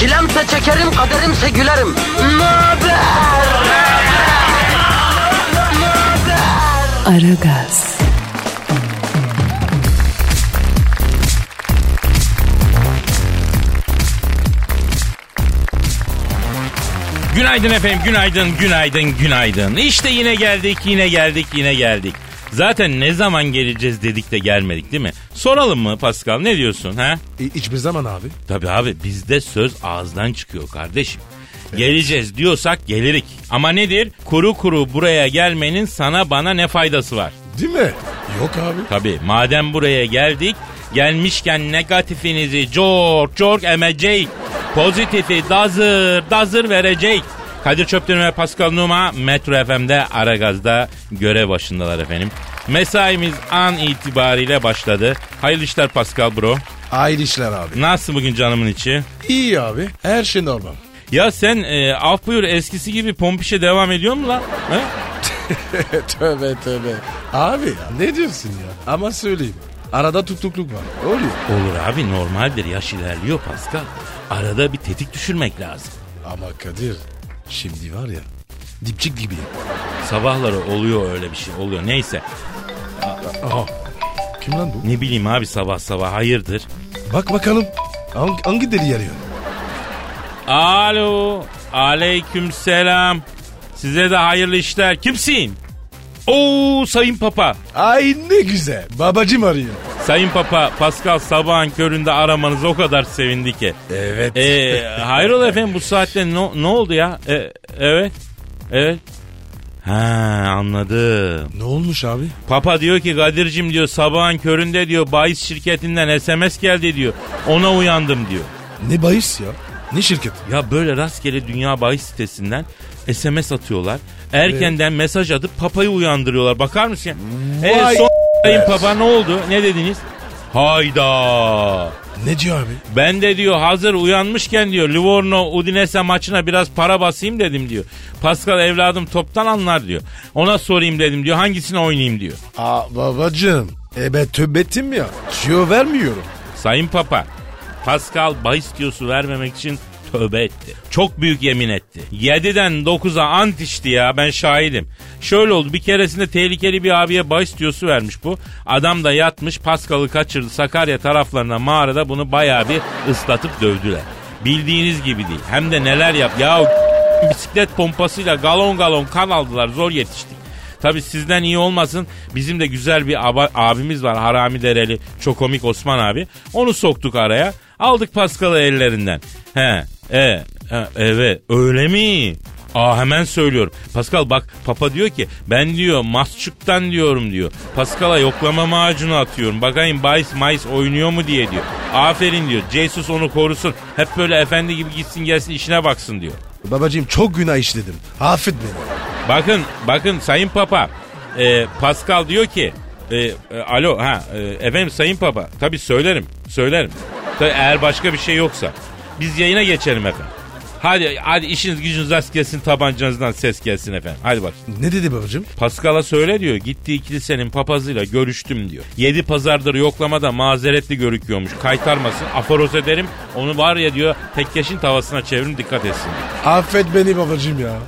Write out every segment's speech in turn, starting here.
Çilemse çekerim, kaderimse gülerim. Möber! Aragaz, Günaydın efendim, günaydın, günaydın, günaydın. İşte yine geldik, yine geldik, yine geldik. Zaten ne zaman geleceğiz dedik de gelmedik değil mi? Soralım mı Pascal ne diyorsun ha? E, hiçbir zaman abi. Tabii abi bizde söz ağızdan çıkıyor kardeşim. Geleceğiz diyorsak gelirik. Ama nedir? Kuru kuru buraya gelmenin sana bana ne faydası var? Değil mi? Yok abi. Tabii madem buraya geldik gelmişken negatifinizi çok çok emecek. Pozitifi dazır dazır verecek. Kadir Çöpten ve Pascal Numa Metro FM'de Aragaz'da görev başındalar efendim. Mesaimiz an itibariyle başladı. Hayırlı işler Pascal bro. Ayrı işler abi. Nasıl bugün canımın içi? İyi abi. Her şey normal. Ya sen e, af buyur eskisi gibi pompişe devam ediyor mu lan? He? tövbe tövbe. Abi ya, ne diyorsun ya? Ama söyleyeyim. Arada tutukluk var. Oluyor. Olur abi normaldir yaş ilerliyor Pascal. Arada bir tetik düşürmek lazım. Ama Kadir şimdi var ya dipçik gibi. Sabahları oluyor öyle bir şey oluyor. Neyse Aha. Kim lan bu? ne bileyim abi sabah sabah hayırdır? Bak bakalım. Hangi, hangi deli arıyor? Alo aleyküm selam. Size de hayırlı işler. Kimsin? Oo sayın papa. Ay ne güzel. Babacım arıyor. Sayın papa Pascal sabahın köründe aramanız o kadar sevindi ki. Evet. Ee, hayrola efendim bu saatte ne, ne oldu ya? Ee, evet. Evet. Ha anladım. ne olmuş abi? Papa diyor ki Kadir'cim diyor sabahın köründe diyor bahis şirketinden SMS geldi diyor. Ona uyandım diyor. Ne bahis ya? Ne şirket? Ya böyle rastgele dünya bahis sitesinden SMS atıyorlar. Erkenden mesaj atıp papayı uyandırıyorlar. Bakar mısın? Vay son sayın papa ne oldu? Ne dediniz? Hayda. Ne diyor abi? Ben de diyor hazır uyanmışken diyor Livorno Udinese maçına biraz para basayım dedim diyor. Pascal evladım toptan anlar diyor. Ona sorayım dedim diyor hangisine oynayayım diyor. Aa babacım. E ben tövbettim ya. Tüyo vermiyorum. Sayın Papa, Pascal bahis diyosu vermemek için tövbe etti. Çok büyük yemin etti. 7'den 9'a ant içti ya ben şahidim. Şöyle oldu bir keresinde tehlikeli bir abiye bahis diyosu vermiş bu. Adam da yatmış Pascal'ı kaçırdı Sakarya taraflarına mağarada bunu bayağı bir ıslatıp dövdüler. Bildiğiniz gibi değil. Hem de neler yap. Ya bisiklet pompasıyla galon galon kan aldılar zor yetiştik. Tabi sizden iyi olmasın bizim de güzel bir aba- abimiz var Harami Dereli çok komik Osman abi. Onu soktuk araya aldık Paskal'ı ellerinden. He, e, e, evet öyle mi? Aa hemen söylüyorum. Pascal bak Papa diyor ki ben diyor Masçuk'tan diyorum diyor. Pascal'a yoklama macunu atıyorum. Bakayım Bayis Mais oynuyor mu diye diyor. Aferin diyor. Jesus onu korusun. Hep böyle efendi gibi gitsin gelsin işine baksın diyor. Babacım çok günah işledim. Affet beni. Bakın bakın Sayın Papa e, Pascal diyor ki e, e, alo ha e, efendim Sayın Papa tabi söylerim söylerim. Tabii eğer başka bir şey yoksa biz yayına geçelim efendim. Hadi hadi işiniz gücünüz rast gelsin tabancanızdan ses gelsin efendim. Hadi bak. Ne dedi babacım? Pascal'a söyle diyor. Gittiği kilisenin papazıyla görüştüm diyor. Yedi pazardır yoklamada mazeretli görüküyormuş. Kaytarmasın aforoz ederim. Onu var ya diyor tekkeşin tavasına çevirin dikkat etsin diyor. Affet beni babacım ya.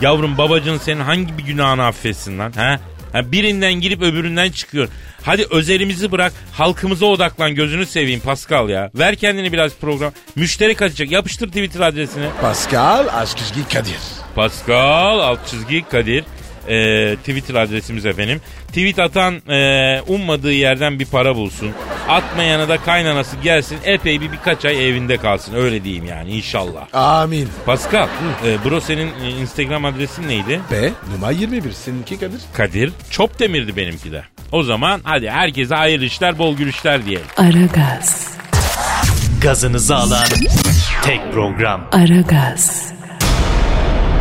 Yavrum babacın senin hangi bir günahını affetsin lan? Ha? Ha birinden girip öbüründen çıkıyor. Hadi özelimizi bırak halkımıza odaklan gözünü seveyim Pascal ya. Ver kendini biraz program. Müşteri kaçacak yapıştır Twitter adresini. Pascal Aşkışgi Kadir. Pascal alt çizgi Kadir. Ee, Twitter adresimiz efendim. Tweet atan e, ummadığı yerden bir para bulsun. Atmayana da kaynanası gelsin epey bir birkaç ay evinde kalsın. Öyle diyeyim yani inşallah. Amin. Pascal, e, bro senin e, Instagram adresin neydi? B numara 21. Seninki Kadir. Kadir Çopdemir'di benimki de. O zaman hadi herkese hayırlı işler, bol gülüşler diyelim. Aragaz, Gazınızı alan tek program. Aragaz,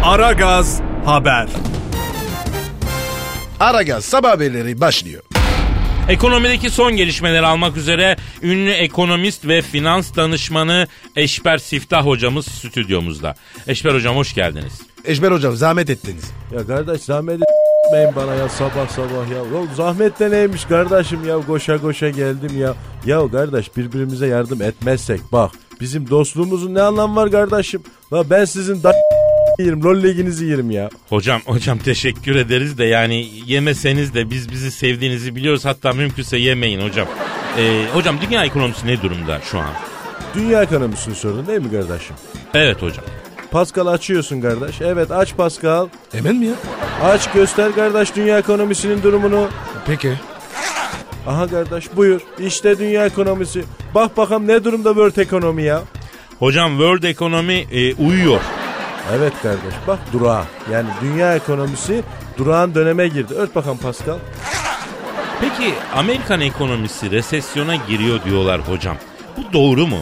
Aragaz Haber. Aragaz sabah haberleri başlıyor. Ekonomideki son gelişmeleri almak üzere ünlü ekonomist ve finans danışmanı Eşber Siftah hocamız stüdyomuzda. Eşber hocam hoş geldiniz. Eşber hocam zahmet ettiniz. Ya kardeş zahmet etmeyin bana ya sabah sabah ya. Ya zahmet de neymiş kardeşim ya koşa koşa geldim ya. Ya kardeş birbirimize yardım etmezsek bak bizim dostluğumuzun ne anlamı var kardeşim? La ben sizin da yerim lol leginizi yerim ya. Hocam hocam teşekkür ederiz de yani yemeseniz de biz bizi sevdiğinizi biliyoruz. Hatta mümkünse yemeyin hocam. Ee, hocam dünya ekonomisi ne durumda şu an? Dünya ekonomisinin sorunu değil mi kardeşim? Evet hocam. Pascal açıyorsun kardeş. Evet aç Pascal. Emin mi ya? Aç göster kardeş dünya ekonomisinin durumunu. Peki. Aha kardeş buyur. İşte dünya ekonomisi. Bak bakalım ne durumda world ekonomi ya. Hocam World Economy e, uyuyor. Evet kardeş bak durağa. Yani dünya ekonomisi durağan döneme girdi. Ört bakalım Pascal. Peki Amerikan ekonomisi resesyona giriyor diyorlar hocam. Bu doğru mu?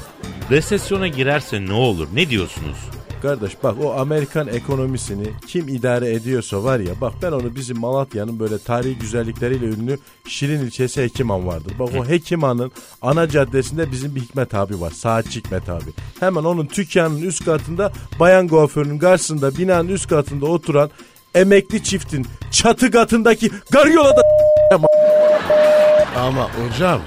Resesyona girerse ne olur? Ne diyorsunuz? Kardeş bak o Amerikan ekonomisini kim idare ediyorsa var ya bak ben onu bizim Malatya'nın böyle tarihi güzellikleriyle ünlü Şirin ilçesi Hekiman vardır. Bak o Hekiman'ın ana caddesinde bizim bir Hikmet abi var. Saatçi Hikmet abi. Hemen onun dükkanının üst katında bayan kuaförünün karşısında binanın üst katında oturan emekli çiftin çatı katındaki garyolada Ama hocam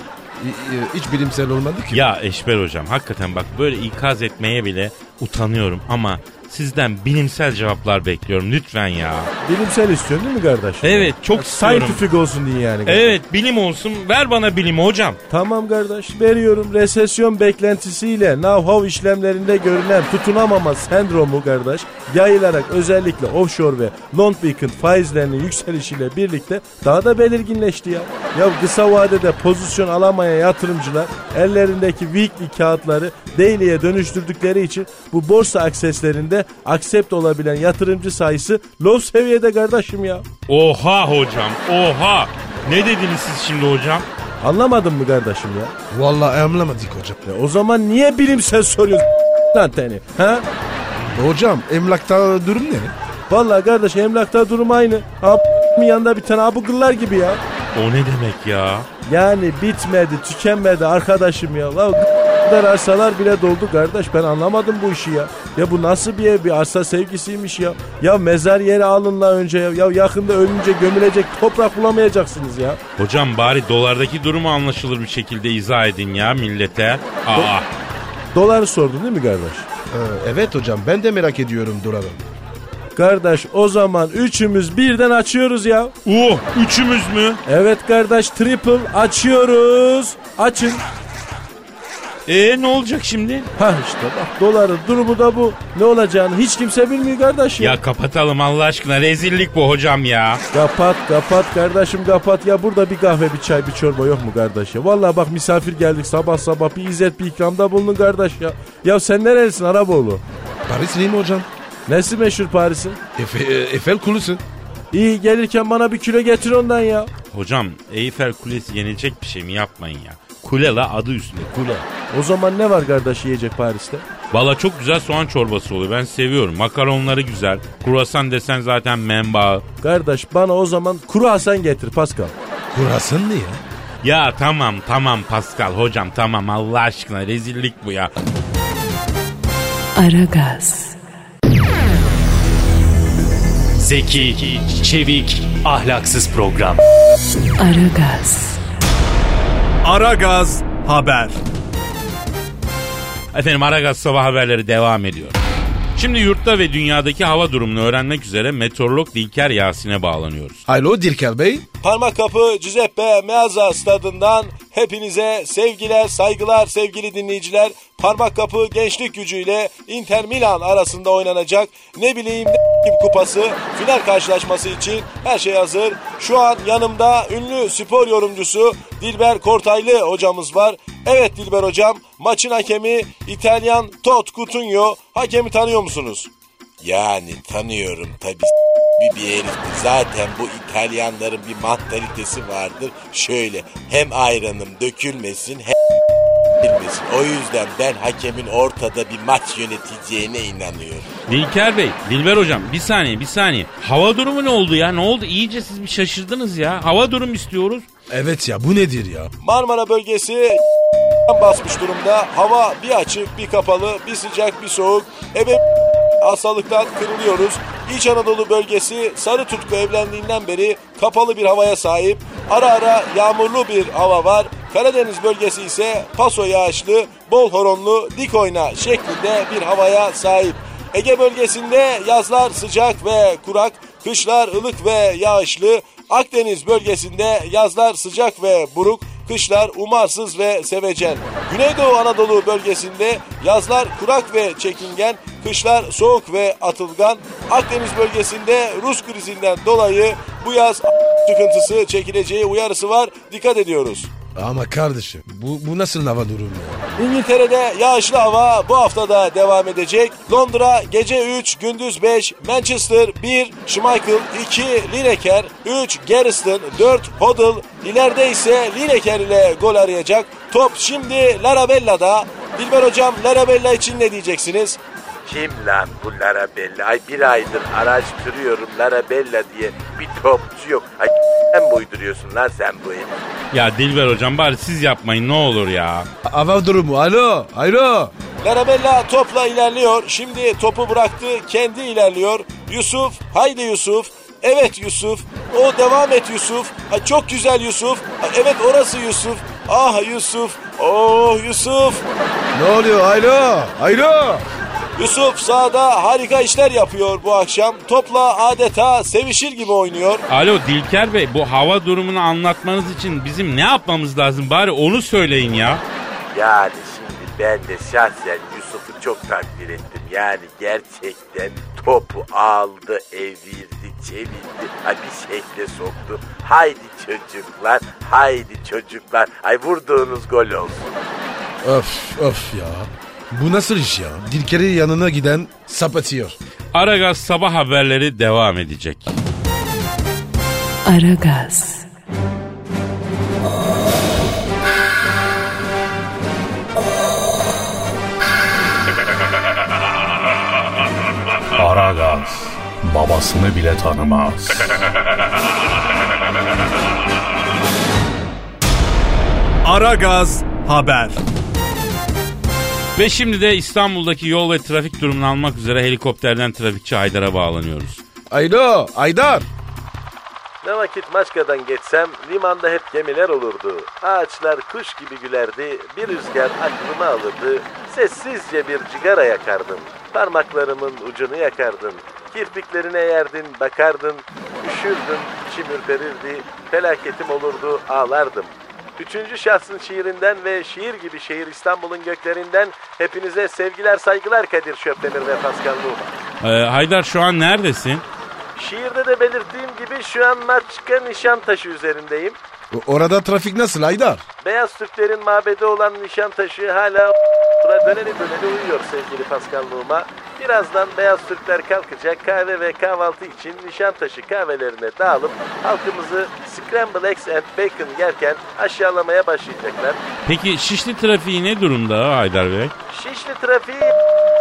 hiç bilimsel olmadı ki. Ya Eşber hocam hakikaten bak böyle ikaz etmeye bile utanıyorum ama sizden bilimsel cevaplar bekliyorum lütfen ya. bilimsel istiyorsun değil mi kardeş? Evet çok istiyorum. Scientific olsun diye yani. kardeş. Evet bilim olsun ver bana bilimi hocam. Tamam kardeş veriyorum resesyon beklentisiyle know-how işlemlerinde görülen tutunamama sendromu kardeş yayılarak özellikle offshore ve long weekend faizlerinin yükselişiyle birlikte daha da belirginleşti ya. Ya kısa vadede pozisyon alamayan yatırımcılar ellerindeki weekly kağıtları daily'e dönüştürdükleri için bu borsa akseslerinde aksept olabilen yatırımcı sayısı low seviyede kardeşim ya. Oha hocam oha. Ne dediniz siz şimdi hocam? Anlamadın mı kardeşim ya? Vallahi anlamadık hocam. E o zaman niye bilimsel soruyorsun lan teni? Ha? Hocam emlakta durum ne? Vallahi kardeş emlakta durum aynı. Ab***'in yanında bir tane abugıllar gibi ya. O ne demek ya? Yani bitmedi, tükenmedi arkadaşım ya. La kadar arsalar bile doldu kardeş. Ben anlamadım bu işi ya. Ya bu nasıl bir ev, bir arsa sevgisiymiş ya. Ya mezar yeri alın la önce ya. Ya yakında ölünce gömülecek toprak bulamayacaksınız ya. Hocam bari dolardaki durumu anlaşılır bir şekilde izah edin ya millete. Aa. Doları sordun değil mi kardeş? Ee, evet hocam ben de merak ediyorum duralım. Kardeş o zaman üçümüz birden açıyoruz ya. Uh üçümüz mü? Evet kardeş triple açıyoruz. Açın. E ne olacak şimdi? Ha işte bak doların durumu da bu. Ne olacağını hiç kimse bilmiyor kardeş ya. Ya kapatalım Allah aşkına rezillik bu hocam ya. Kapat kapat kardeşim kapat ya burada bir kahve bir çay bir çorba yok mu kardeş ya? Vallahi bak misafir geldik sabah sabah bir izzet bir ikramda bulunun kardeş ya. Ya sen nerelisin Araboğlu? Parisliyim hocam. Nesi meşhur Paris'in? Efe, e, Eiffel Kulusu. İyi gelirken bana bir kilo getir ondan ya. Hocam Eyfel Kulesi yenilecek bir şey mi yapmayın ya. Kule la adı üstünde kule. O zaman ne var kardeş yiyecek Paris'te? Valla çok güzel soğan çorbası oluyor ben seviyorum. Makaronları güzel. Kruvasan desen zaten menbaı. Kardeş bana o zaman kuru Hasan getir Pascal. Kurasın ne ya? Ya tamam tamam Pascal hocam tamam Allah aşkına rezillik bu ya. Aragaz, Zeki, çevik, ahlaksız program. Aragaz, Aragaz Haber. Efendim Aragaz sabah haberleri devam ediyor. Şimdi yurtta ve dünyadaki hava durumunu öğrenmek üzere meteorolog Dilker Yasin'e bağlanıyoruz. Alo Dirker Bey. Parmak kapı Giuseppe Meazza stadından hepinize sevgiler, saygılar sevgili dinleyiciler. Parmak kapı gençlik gücüyle Inter Milan arasında oynanacak ne bileyim ne kupası final karşılaşması için her şey hazır. Şu an yanımda ünlü spor yorumcusu Dilber Kortaylı hocamız var. Evet Dilber hocam maçın hakemi İtalyan Tot Coutinho hakemi tanıyor musunuz? Yani tanıyorum tabii bir bir herifti. Zaten bu İtalyanların bir mantalitesi vardır. Şöyle hem ayranım dökülmesin hem. O yüzden ben hakemin ortada bir maç yöneteceğine inanıyorum. Dilker Bey, Dilber Hocam bir saniye bir saniye. Hava durumu ne oldu ya? Ne oldu? İyice siz bir şaşırdınız ya. Hava durum istiyoruz. Evet ya bu nedir ya? Marmara bölgesi basmış durumda. Hava bir açık, bir kapalı, bir sıcak, bir soğuk. Ebe hastalıktan kırılıyoruz. İç Anadolu bölgesi sarı tutku evlendiğinden beri kapalı bir havaya sahip. Ara ara yağmurlu bir hava var. Karadeniz bölgesi ise paso yağışlı, bol horonlu, dik oyna şeklinde bir havaya sahip. Ege bölgesinde yazlar sıcak ve kurak, kışlar ılık ve yağışlı. Akdeniz bölgesinde yazlar sıcak ve buruk, kışlar umarsız ve sevecen. Güneydoğu Anadolu bölgesinde yazlar kurak ve çekingen, kışlar soğuk ve atılgan. Akdeniz bölgesinde Rus krizinden dolayı bu yaz sıkıntısı çekileceği uyarısı var. Dikkat ediyoruz. Ama kardeşim bu, bu nasıl hava durumu ya? İngiltere'de yağışlı hava bu haftada devam edecek. Londra gece 3, gündüz 5, Manchester 1, Schmeichel 2, Lineker 3, Garrison 4, Hoddle. İleride ise Lineker ile gol arayacak. Top şimdi Larabella'da. Dilber hocam Larabella için ne diyeceksiniz? Kim lan bu Larabella? Ay bir aydır araştırıyorum Larabella diye bir topçu yok. Ay sen mi uyduruyorsun lan sen bu herif? Ya Dilber Hocam bari siz yapmayın ne olur ya. Hava durumu alo alo. Larabella topla ilerliyor. Şimdi topu bıraktı. Kendi ilerliyor. Yusuf. Haydi Yusuf. Evet Yusuf. O devam et Yusuf. Ha, çok güzel Yusuf. Ha, evet orası Yusuf. Ah Yusuf. Oh Yusuf. Ne oluyor alo alo. Yusuf sahada harika işler yapıyor bu akşam. Topla adeta sevişir gibi oynuyor. Alo Dilker Bey bu hava durumunu anlatmanız için bizim ne yapmamız lazım bari onu söyleyin ya. Yani şimdi ben de şahsen Yusuf'u çok takdir ettim. Yani gerçekten topu aldı, evirdi, çevirdi, ay bir şekle soktu. Haydi çocuklar, haydi çocuklar. Ay vurduğunuz gol olsun. Öf öf ya. Bu nasıl iş ya? Dilker'in yanına giden sapatıyor. Aragaz sabah haberleri devam edecek. Aragaz, Aragaz babasını bile tanımaz. Aragaz haber. Ve şimdi de İstanbul'daki yol ve trafik durumunu almak üzere helikopterden trafikçi Haydar'a bağlanıyoruz. Alo Aydar. Ne vakit Maçka'dan geçsem limanda hep gemiler olurdu. Ağaçlar kuş gibi gülerdi, bir rüzgar aklımı alırdı. Sessizce bir cigara yakardın. Parmaklarımın ucunu yakardın. Kirpiklerine yerdin, bakardın. Üşürdün, içim ürperirdi. Felaketim olurdu, ağlardım. Üçüncü şahsın şiirinden ve şiir gibi şehir İstanbul'un göklerinden hepinize sevgiler saygılar Kadir Şöpdemir ve Pascal Numa. Ee, Haydar şu an neredesin? Şiirde de belirttiğim gibi şu an Maçka Nişantaşı üzerindeyim. Orada trafik nasıl Aydar? Beyaz Türklerin mabedi olan Nişantaşı hala döneli döneli uyuyor sevgili Pascal Numa. Birazdan Beyaz Türkler kalkacak kahve ve kahvaltı için Nişantaşı kahvelerine dağılıp halkımızı Scramble Eggs and Bacon yerken aşağılamaya başlayacaklar. Peki Şişli trafiği ne durumda Haydar Bey? Şişli trafiği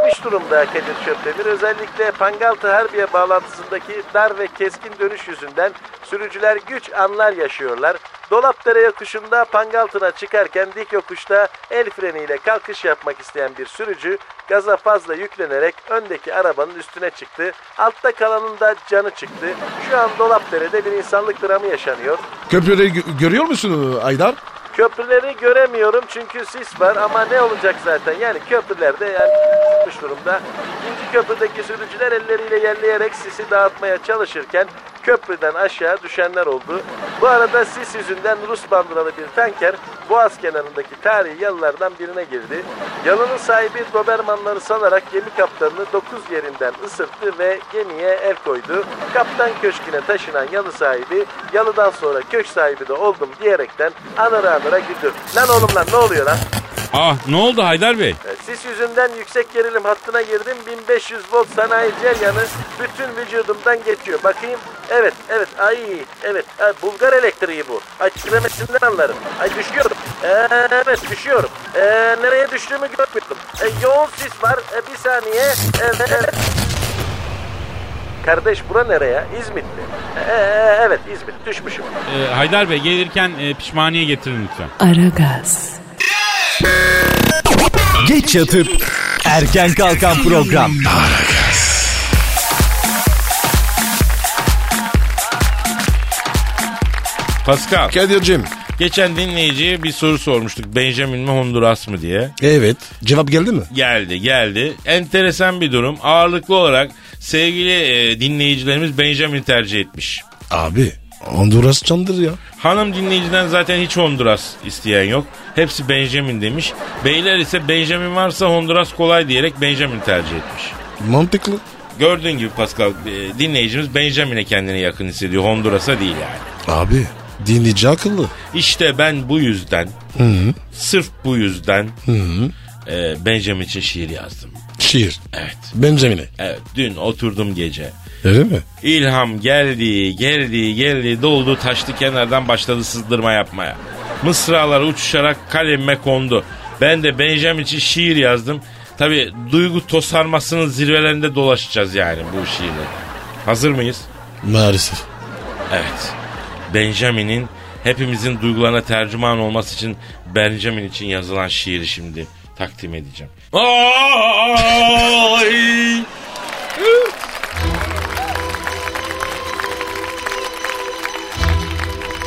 bitmiş durumda Kadir Şöpdemir. Özellikle Pangaltı Harbiye bağlantısındaki dar ve keskin dönüş yüzünden sürücüler güç anlar yaşıyorlar. Dolapdere yokuşunda Pangaltı'na çıkarken dik yokuşta el freniyle kalkış yapmak isteyen bir sürücü gaza fazla yüklenerek öndeki arabanın üstüne çıktı. Altta kalanın da canı çıktı. Şu an Dolapdere'de bir insanlık dramı yaşanıyor. Köprüleri gö- görüyor musun Aydar? Köprüleri göremiyorum çünkü sis var ama ne olacak zaten yani köprülerde yani yapmış durumda. İkinci köprüdeki sürücüler elleriyle yerleyerek sisi dağıtmaya çalışırken köprüden aşağı düşenler oldu. Bu arada sis yüzünden Rus bandıralı bir tanker Boğaz kenarındaki tarihi yalılardan birine girdi. Yalının sahibi Dobermanları salarak gemi kaptanını 9 yerinden ısırttı ve gemiye el koydu. Kaptan köşküne taşınan yalı sahibi yalıdan sonra köşk sahibi de oldum diyerekten anıra anıra güldü. Lan oğlum lan ne oluyor lan? Ah ne oldu Haydar Bey? E, Sis yüzünden yüksek gerilim hattına girdim. 1500 volt sanayi yanı bütün vücudumdan geçiyor. Bakayım. Evet, evet. Ay, evet. Ha, Bulgar elektriği bu. Ay titremesinden anlarım. Ay düşüyorum. E, evet düşüyorum. E, nereye düştüğümü görmüyorum. E, yoğun sis var. E, bir saniye. Evet, evet. Kardeş bura nereye? İzmit mi? E, e, evet İzmit. Düşmüşüm. Ee, Haydar Bey gelirken e, pişmaniye getirin lütfen. Aragaz, Geç yatıp erken kalkan program. Pascal Kadir'cim. geçen dinleyiciye bir soru sormuştuk. Benjamin mi Honduras mı diye. Evet. Cevap geldi mi? Geldi geldi. Enteresan bir durum. Ağırlıklı olarak sevgili e, dinleyicilerimiz Benjamin tercih etmiş. Abi Honduras candır ya. Hanım dinleyiciden zaten hiç Honduras isteyen yok. Hepsi Benjamin demiş. Beyler ise Benjamin varsa Honduras kolay diyerek Benjamin tercih etmiş. Mantıklı. Gördüğün gibi Pascal e, dinleyicimiz Benjamin'e kendini yakın hissediyor. Honduras'a değil yani. Abi dinleyici akıllı. İşte ben bu yüzden sırf bu yüzden e, Benjamin için şiir yazdım. Şiir. Evet. Benjamin'e. Evet dün oturdum gece. Öyle mi? İlham geldi, geldi, geldi, doldu, taştı kenardan başladı sızdırma yapmaya. Mısralar uçuşarak kalemime kondu. Ben de Benjamin için şiir yazdım. Tabi duygu tosarmasının zirvelerinde dolaşacağız yani bu şiirle. Hazır mıyız? Maalesef. Evet. Benjamin'in hepimizin duygularına tercüman olması için Benjamin için yazılan şiiri şimdi takdim edeceğim. Ay!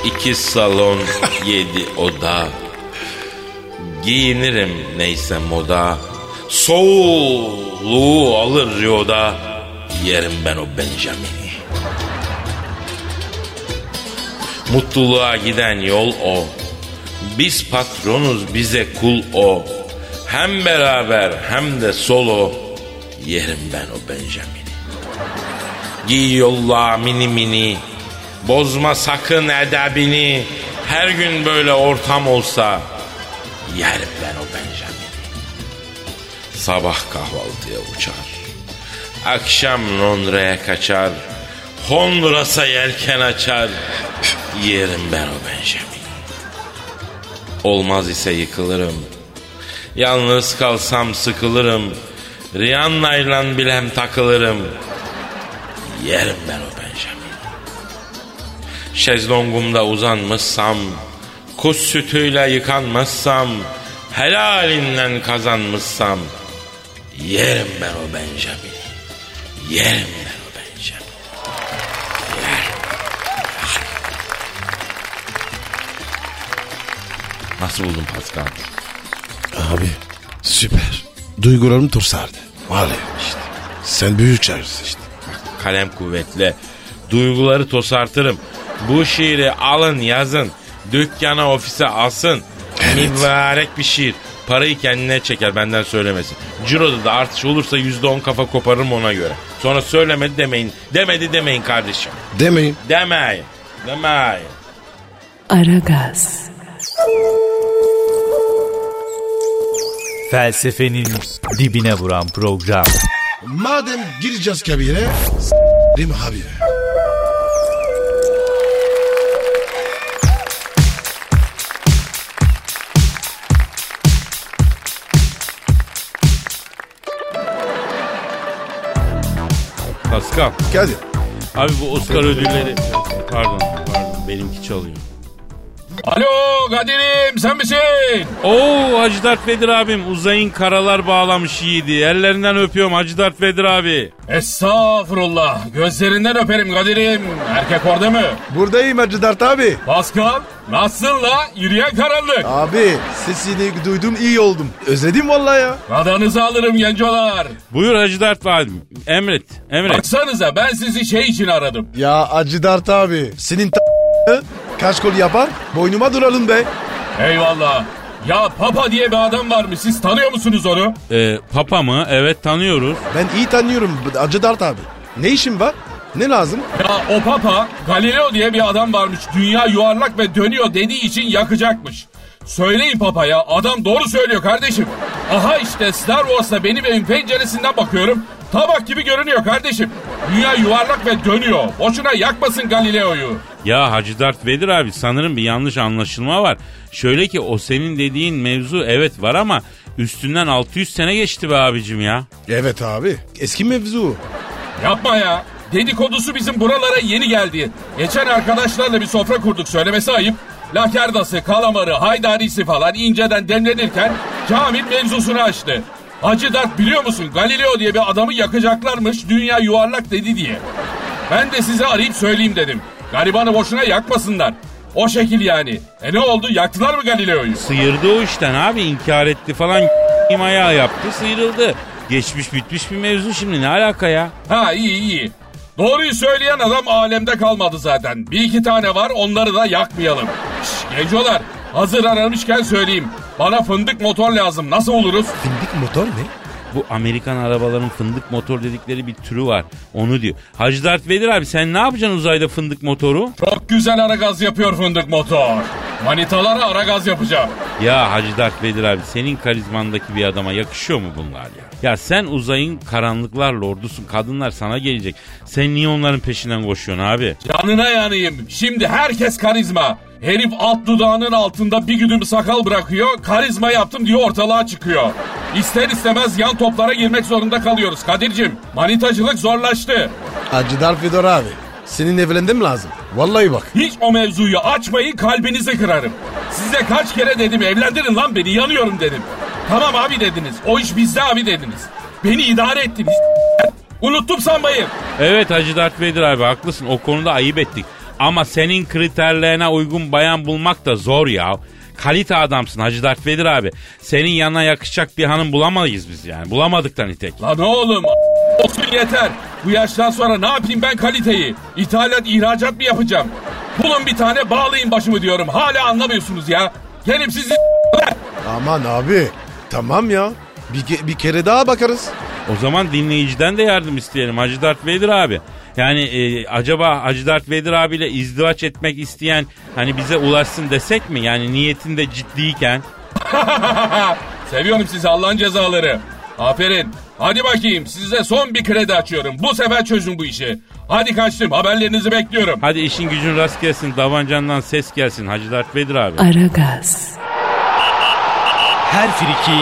İki salon, yedi oda. Giyinirim neyse moda. Soğuluğu alır yoda. Yerim ben o Benjamin'i. Mutluluğa giden yol o. Biz patronuz bize kul o. Hem beraber hem de solo. Yerim ben o Benjamin'i. Giy yolla mini mini. Bozma sakın edebini. Her gün böyle ortam olsa. Yerim ben o Benjamin'i. Sabah kahvaltıya uçar. Akşam Londra'ya kaçar. Honduras'a yelken açar. Yerim ben o Benjamin. Olmaz ise yıkılırım. Yalnız kalsam sıkılırım. Rihanna'yla bilem takılırım. Yerim ben o Benjamin. Şezlongumda uzanmışsam, kuş sütüyle yıkanmışsam, helalinden kazanmışsam, yerim ben o Benjamin. Yerim ben o Benjamin. Nasıl buldun Pascal? Abi süper. Duygularım tursardı. Var ya işte. Sen büyük çağırırsın işte. Kalem kuvvetle. Duyguları tosartırım. Bu şiiri alın yazın. Dükkana ofise asın. Mübarek bir şiir. Parayı kendine çeker benden söylemesin. Ciro'da da artış olursa yüzde on kafa koparırım ona göre. Sonra söylemedi demeyin. Demedi demeyin kardeşim. Demeyin. Demeyin. Demeyin. Aragaz, Felsefenin dibine vuran program. Madem gireceğiz kabire. S**rim abi. Pascal. Kadir. Abi bu Oscar ödülleri... Pardon pardon benimki çalıyor. Alo Kadir'im sen misin? Oo Hacı Dert Vedir abim uzayın karalar bağlamış yiğidi. Ellerinden öpüyorum Hacı Dert Vedir abi. Estağfurullah. Gözlerinden öperim Kadir'im. Erkek orada mı? Buradayım Hacı Dert abi. Pascal nasılsın la? Yürüyen karanlık. Abi sesini duydum iyi oldum. Özledim vallahi ya. Radanızı alırım gencolar. Buyur Hacı Dert abim. Emret. Emret. Baksanıza ben sizi şey için aradım. Ya Hacı Dert abi. Senin t- kaç kol yapar? Boynuma duralım be. Eyvallah. Ya Papa diye bir adam varmış siz tanıyor musunuz onu? Ee, papa mı? Evet tanıyoruz. Ben iyi tanıyorum Hacı Dert abi. Ne işin var? Ne lazım? Ya o Papa Galileo diye bir adam varmış dünya yuvarlak ve dönüyor dediği için yakacakmış. Söyleyin papaya adam doğru söylüyor kardeşim. Aha işte Star Wars'ta benim evin penceresinden bakıyorum. Tabak gibi görünüyor kardeşim. Dünya yuvarlak ve dönüyor. Boşuna yakmasın Galileo'yu. Ya Hacı Dert Vedir abi sanırım bir yanlış anlaşılma var. Şöyle ki o senin dediğin mevzu evet var ama üstünden 600 sene geçti be abicim ya. Evet abi. Eski mevzu. Yapma ya. Dedikodusu bizim buralara yeni geldi. Geçen arkadaşlarla bir sofra kurduk söylemesi ayıp. Lakerdası, kalamarı, haydarisi falan inceden demlenirken Kamil mevzusunu açtı. Hacı Dert biliyor musun Galileo diye bir adamı yakacaklarmış dünya yuvarlak dedi diye. Ben de size arayıp söyleyeyim dedim. Garibanı boşuna yakmasınlar. O şekil yani. E ne oldu yaktılar mı Galileo'yu? Sıyırdı o işten abi inkar etti falan ayağı yaptı sıyrıldı. Geçmiş bitmiş bir mevzu şimdi ne alaka ya? Ha iyi iyi. Doğruyu söyleyen adam alemde kalmadı zaten. Bir iki tane var onları da yakmayalım. Şş, gencolar hazır aramışken söyleyeyim. Bana fındık motor lazım nasıl oluruz? Findik motor ne? Bu Amerikan arabaların fındık motor dedikleri bir türü var. Onu diyor. Hacı Dert Vedir abi sen ne yapacaksın uzayda fındık motoru? Çok güzel ara gaz yapıyor fındık motor. Manitalara ara gaz yapacağım. Ya Hacı Dert Vedir abi senin karizmandaki bir adama yakışıyor mu bunlar ya? Ya sen uzayın karanlıklar lordusun. Kadınlar sana gelecek. Sen niye onların peşinden koşuyorsun abi? Canına yanayım. Şimdi herkes karizma. Herif alt dudağının altında bir güdüm sakal bırakıyor. Karizma yaptım diyor ortalığa çıkıyor. İster istemez yan toplara girmek zorunda kalıyoruz Kadir'cim. Manitacılık zorlaştı. Hacı Darfidor abi. Senin evlendin mi lazım? Vallahi bak. Hiç o mevzuyu açmayın kalbinizi kırarım. Size kaç kere dedim evlendirin lan beni yanıyorum dedim. Tamam abi dediniz. O iş bizde abi dediniz. Beni idare ettiniz. Unuttum sanmayın. Evet Hacı Dert Vedir abi haklısın. O konuda ayıp ettik. Ama senin kriterlerine uygun bayan bulmak da zor ya. Kalite adamsın Hacı Dert Vedir abi. Senin yanına yakışacak bir hanım bulamayız biz yani. Bulamadık da nitek. Lan oğlum olsun yeter. Bu yaştan sonra ne yapayım ben kaliteyi? İthalat ihracat mı yapacağım? Bulun bir tane bağlayın başımı diyorum. Hala anlamıyorsunuz ya. Gelip sizi Aman abi. Tamam ya. Bir, bir kere daha bakarız. O zaman dinleyiciden de yardım isteyelim Hacı Dert Vedir abi. Yani e, acaba Hacı Dert Vedir abiyle izdivaç etmek isteyen hani bize ulaşsın desek mi? Yani niyetinde ciddiyken. Seviyorum sizi Allah'ın cezaları. Aferin. Hadi bakayım size son bir kredi açıyorum. Bu sefer çözün bu işi. Hadi kaçtım haberlerinizi bekliyorum. Hadi işin gücün rast gelsin, davancandan ses gelsin Hacı Dert Vedir abi. Aragaz, Her friki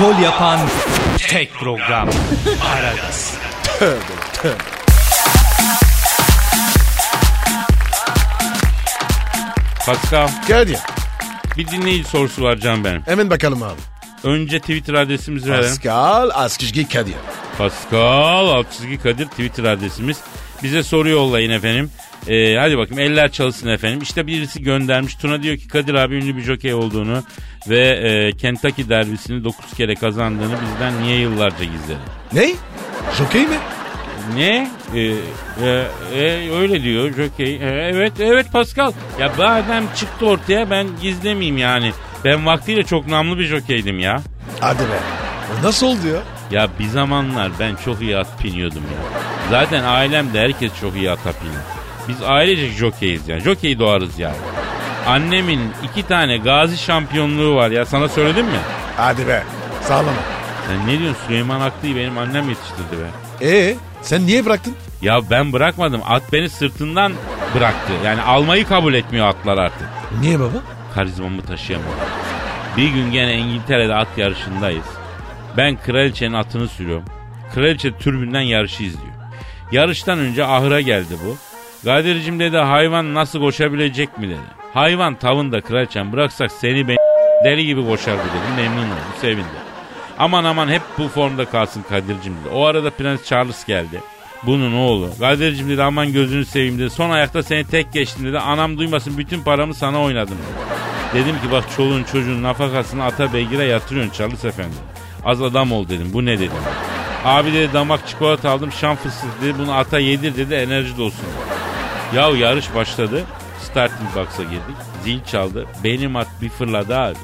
gol yapan tek program. Aragaz. Pascal Gel ya. bir dinleyici sorusu var can benim. Hemen bakalım abi. Önce Twitter adresimizi verelim. Pascal Askizgi Kadir. Pascal Altçizgi Kadir Twitter adresimiz. Bize soru yollayın efendim. Ee, hadi bakayım eller çalışsın efendim. İşte birisi göndermiş. Tuna diyor ki Kadir abi ünlü bir jokey olduğunu ve e, Kentucky derbisini 9 kere kazandığını bizden niye yıllarca gizledi? Ne? Jokey mi? Ne? Ee, e, e, öyle diyor jokey. E, evet evet Pascal. Ya bu adam çıktı ortaya ben gizlemeyeyim yani. Ben vaktiyle çok namlı bir jokeydim ya. Hadi be. O nasıl oldu ya? Ya bir zamanlar ben çok iyi at biniyordum ya. Zaten ailemde herkes çok iyi ata biniyor. Biz ailecek jokeyiz yani. Jokey doğarız yani. Annemin iki tane gazi şampiyonluğu var ya. Sana söyledim mi? Hadi be. Sağlama. Sen ne diyorsun? Süleyman Aklı'yı benim annem yetiştirdi be. Ee, sen niye bıraktın? Ya ben bırakmadım. At beni sırtından bıraktı. Yani almayı kabul etmiyor atlar artık. Niye baba? Karizmamı taşıyamadım. Bir gün gene İngiltere'de at yarışındayız. Ben kraliçenin atını sürüyorum. Kraliçe türbünden yarışı izliyor. Yarıştan önce ahıra geldi bu. Kadir'cim dedi hayvan nasıl koşabilecek mi dedi. Hayvan tavında kraliçem bıraksak seni ben deli gibi koşardı dedim. Memnun oldu sevindi. Aman aman hep bu formda kalsın Kadir'cim dedi. O arada Prens Charles geldi. Bunun oğlu. Kadir'cim dedi aman gözünü seveyim dedi. Son ayakta seni tek geçtim dedi. Anam duymasın bütün paramı sana oynadım dedi. Dedim ki bak çoluğun çocuğun nafakasını ata beygire yatırıyorsun Charles efendi. Az adam ol dedim. Bu ne dedim. Abi dedi damak çikolata aldım şan fıstık dedi. Bunu ata yedir dedi enerji dolsun. Ya yarış başladı. Starting box'a girdik. Zil çaldı. Benim at bir fırladı abi.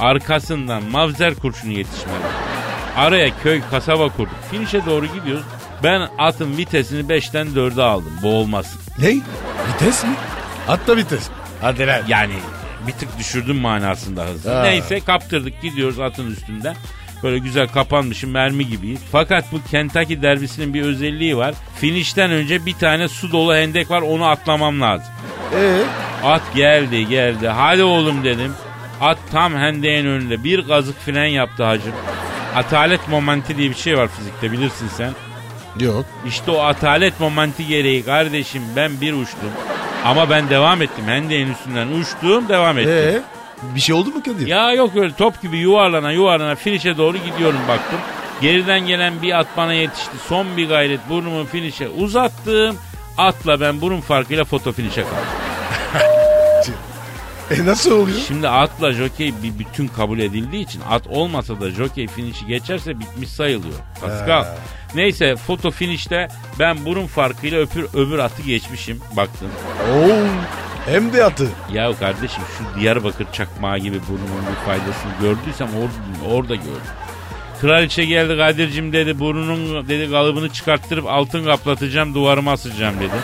Arkasından mavzer kurşunu yetişmedi. Araya köy kasaba kurduk. Finişe doğru gidiyoruz. Ben atın vitesini 5'ten 4'e aldım. Boğulmasın. Ne? Vites mi? Hatta vites. Hadi lan. Yani bir tık düşürdüm manasında hızı. Ha. Neyse kaptırdık gidiyoruz atın üstünden. Böyle güzel kapanmışım mermi gibiyiz. Fakat bu Kentucky derbisinin bir özelliği var. Finişten önce bir tane su dolu hendek var onu atlamam lazım. Ee? At geldi geldi. Hadi oğlum dedim. At tam hendeğin önünde. Bir gazık fren yaptı hacım. Atalet momenti diye bir şey var fizikte bilirsin sen. Yok. İşte o atalet momenti gereği kardeşim ben bir uçtum. Ama ben devam ettim. Hendeğin üstünden uçtum devam ettim. Ee? Bir şey oldu mu Kadir? Ya yok öyle top gibi yuvarlana yuvarlana finişe doğru gidiyorum baktım. Geriden gelen bir at bana yetişti. Son bir gayret burnumu finişe uzattım. Atla ben burun farkıyla foto finişe kaldım. E nasıl oluyor? Şimdi atla jokey bir bütün kabul edildiği için at olmasa da jokey finişi geçerse bitmiş sayılıyor. Pascal. Neyse foto finişte ben burun farkıyla öpür, öbür atı geçmişim baktım. Oo. Hem de atı. Ya kardeşim şu Diyarbakır çakmağı gibi burnumun bir faydasını gördüysem orada, orada gördüm. Kraliçe geldi Kadir'cim dedi burnunun dedi kalıbını çıkarttırıp altın kaplatacağım duvarıma asacağım dedi.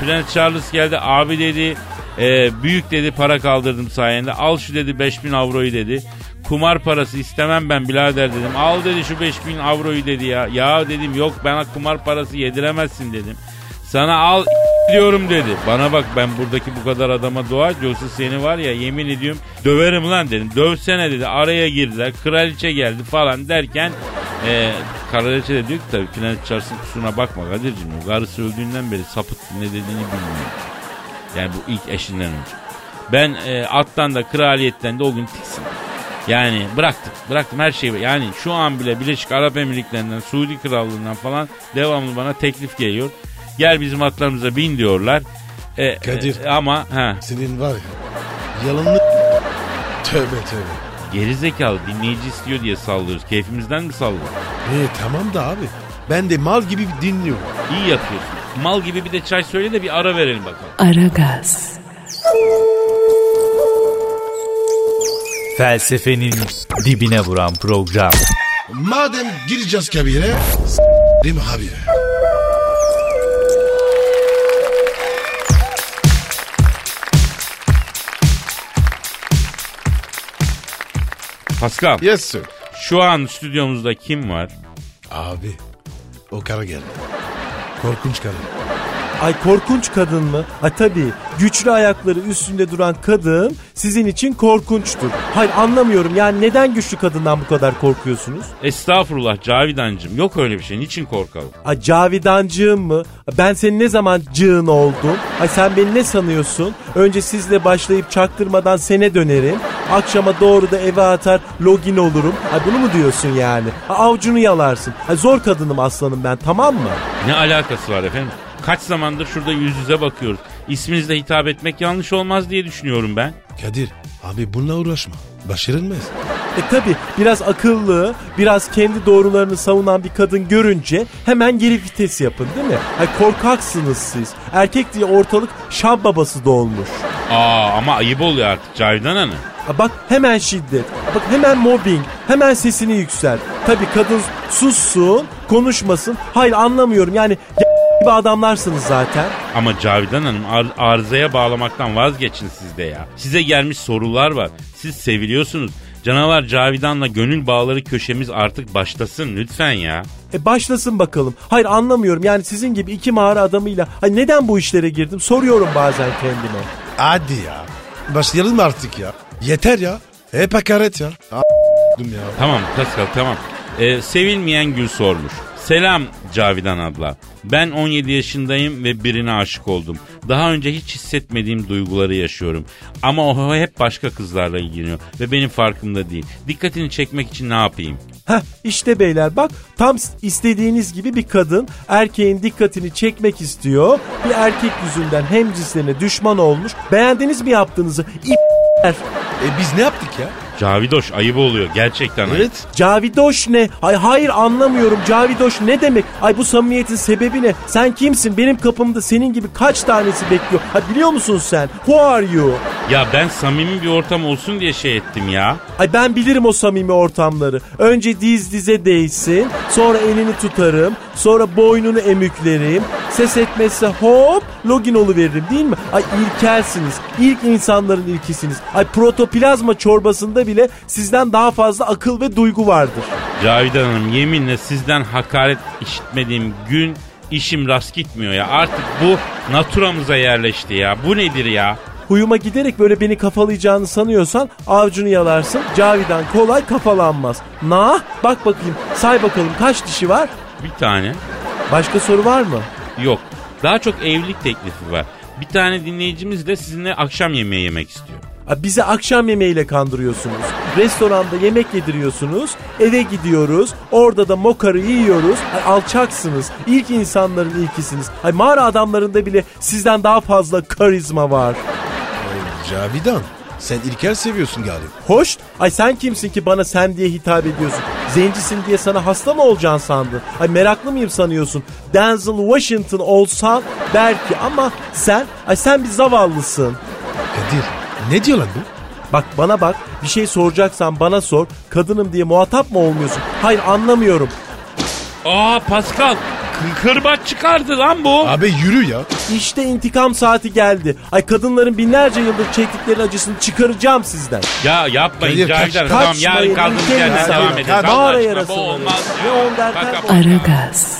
Prens Charles geldi abi dedi e, büyük dedi para kaldırdım sayende al şu dedi 5000 avroyu dedi. Kumar parası istemem ben birader dedim. Al dedi şu 5000 avroyu dedi ya. Ya dedim yok bana kumar parası yediremezsin dedim. Sana al diyorum dedi. Bana bak ben buradaki bu kadar adama dua et yoksa seni var ya yemin ediyorum döverim lan dedim. Dövsene dedi araya girdiler kraliçe geldi falan derken e, kraliçe de diyor ki tabii Prens Charles'ın kusuruna bakma Kadir'cim o karısı öldüğünden beri sapıt ne dediğini bilmiyor. Yani bu ilk eşinden önce. Ben e, attan da kraliyetten de o gün tiksindim. Yani bıraktım. Bıraktım her şeyi. Yani şu an bile Birleşik Arap Emirlikleri'nden, Suudi Krallığı'ndan falan devamlı bana teklif geliyor. Gel bizim atlarımıza bin diyorlar. E, Kadir. e, ama ha, Senin var ya. Yalanlı. Tövbe tövbe. geri zekalı dinleyici istiyor diye sallıyoruz. Keyfimizden mi sallıyoruz? E tamam da abi. Ben de mal gibi dinliyorum. İyi yapıyorsun. Mal gibi bir de çay söyle de bir ara verelim bakalım. Aragaz, Felsefenin dibine vuran program. Madem gireceğiz kabire. Mi abi? Pascal Yes sir. şu an stüdyomuzda kim var? Abi. O kara geldi. Korkunç karı. Ay korkunç kadın mı? Ha tabii. Güçlü ayakları üstünde duran kadın sizin için korkunçtur. Hayır anlamıyorum yani neden güçlü kadından bu kadar korkuyorsunuz? Estağfurullah Cavidancım. Yok öyle bir şey. Niçin korkalım? Ay Cavidancığım mı? Ben senin ne zaman cığın oldum? Ay sen beni ne sanıyorsun? Önce sizle başlayıp çaktırmadan sene dönerim. Akşama doğru da eve atar login olurum. Ay bunu mu diyorsun yani? Ha, avucunu yalarsın. Ay zor kadınım aslanım ben tamam mı? Ne alakası var efendim? Kaç zamandır şurada yüz yüze bakıyoruz. İsminizle hitap etmek yanlış olmaz diye düşünüyorum ben. Kadir. Abi bununla uğraşma. Başarılmaz. E tabi biraz akıllı, biraz kendi doğrularını savunan bir kadın görünce hemen geri vites yapın değil mi? Ay korkaksınız siz. Erkek diye ortalık şab babası dolmuş. Aa ama ayıp oluyor artık Cavidan Hanım. Ha Bak hemen şiddet, bak hemen mobbing, hemen sesini yükselt. Tabi kadın sussun, konuşmasın. Hayır anlamıyorum yani gibi adamlarsınız zaten. Ama Cavidan Hanım ar- arızaya bağlamaktan vazgeçin siz de ya. Size gelmiş sorular var. Siz seviliyorsunuz. Canavar Cavidan'la gönül bağları köşemiz artık başlasın lütfen ya. E başlasın bakalım. Hayır anlamıyorum yani sizin gibi iki mağara adamıyla ay neden bu işlere girdim soruyorum bazen kendime. Hadi ya. Başlayalım artık ya. Yeter ya. Hep hakaret ya. A**dım ya. Tamam Pascal tamam. Ee, sevilmeyen Gül sormuş. Selam Cavidan abla. Ben 17 yaşındayım ve birine aşık oldum. Daha önce hiç hissetmediğim duyguları yaşıyorum. Ama o hep başka kızlarla ilgileniyor ve benim farkımda değil. Dikkatini çekmek için ne yapayım? Heh işte beyler bak tam istediğiniz gibi bir kadın erkeğin dikkatini çekmek istiyor. Bir erkek yüzünden hem cinslerine düşman olmuş. Beğendiniz mi yaptığınızı? İ**ler. E biz ne yaptık ya? Cavidoş ayıp oluyor gerçekten ayıp. Evet. Cavidoş ne? Ay hayır anlamıyorum. Cavidoş ne demek? Ay bu samimiyetin sebebi ne? Sen kimsin? Benim kapımda senin gibi kaç tanesi bekliyor? Ha biliyor musun sen? Who are you? Ya ben samimi bir ortam olsun diye şey ettim ya. Ay ben bilirim o samimi ortamları. Önce diz dize değsin, sonra elini tutarım, sonra boynunu emüklerim. Ses etmezse hop login veririm değil mi? Ay ilkelsiniz. İlk insanların ilkisiniz. Ay protoplazma çorbasında bile sizden daha fazla akıl ve duygu vardır. Cavidan Hanım yeminle sizden hakaret işitmediğim gün işim rast gitmiyor ya. Artık bu naturamıza yerleşti ya. Bu nedir ya? Huyuma giderek böyle beni kafalayacağını sanıyorsan avcunu yalarsın. Cavidan kolay kafalanmaz. Na bak bakayım say bakalım kaç dişi var? Bir tane. Başka soru var mı? Yok. Daha çok evlilik teklifi var. Bir tane dinleyicimiz de sizinle akşam yemeği yemek istiyor. Bizi akşam yemeğiyle kandırıyorsunuz. Restoranda yemek yediriyorsunuz. Eve gidiyoruz. Orada da mokarı yiyoruz. Ay, alçaksınız. İlk insanların ilkisiniz. Ay, mağara adamlarında bile sizden daha fazla karizma var. Cavidan sen İlker seviyorsun galiba. Hoş. Ay sen kimsin ki bana sen diye hitap ediyorsun? Zencisin diye sana hasta mı olacaksın sandın? Ay meraklı mıyım sanıyorsun? Denzel Washington olsan belki ama sen, ay sen bir zavallısın. Kadir ne diyor lan bu? Bak bana bak bir şey soracaksan bana sor. Kadınım diye muhatap mı olmuyorsun? Hayır anlamıyorum. Aa Pascal kı- kırbaç çıkardı lan bu. Abi yürü ya. İşte intikam saati geldi. Ay kadınların binlerce yıldır çektikleri acısını çıkaracağım sizden. Ya yapmayın Kadir, Cavidan kaç- Tamam yarın kaldığımız yerden devam edelim. Kaç- Allah Mağara yarası bu Ne ya. on derken. Aragaz.